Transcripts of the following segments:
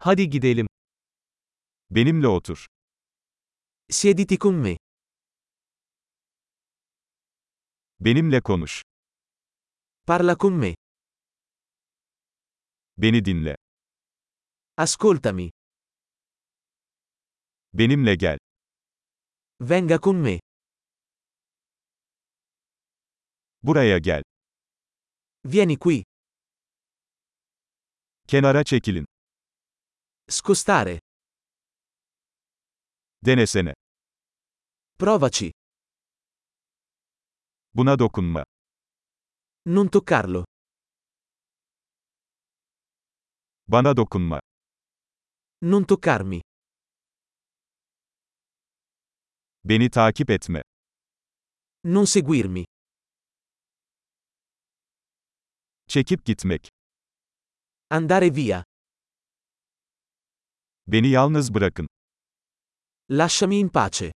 Hadi gidelim. Benimle otur. Siediti con me. Benimle konuş. Parla con me. Beni dinle. Ascoltami. Benimle gel. Venga con me. Buraya gel. Vieni qui. Kenara çekilin. Scostare. Denesene. Provaci. Buna dokunma. Non toccarlo. Bana dokunma. Non toccarmi. Beni takip etme. Non seguirmi. Çekip gitmek. Andare via. Beni yalnız bırakın. Lasciami in pace.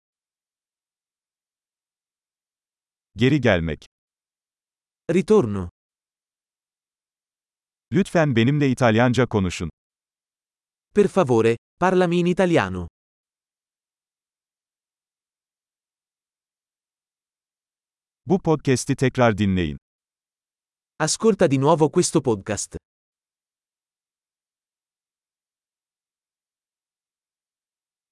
Geri gelmek. Ritorno. Lütfen benimle İtalyanca konuşun. Per favore, parlami in italiano. Bu podcast'i tekrar dinleyin. Ascolta di nuovo questo podcast.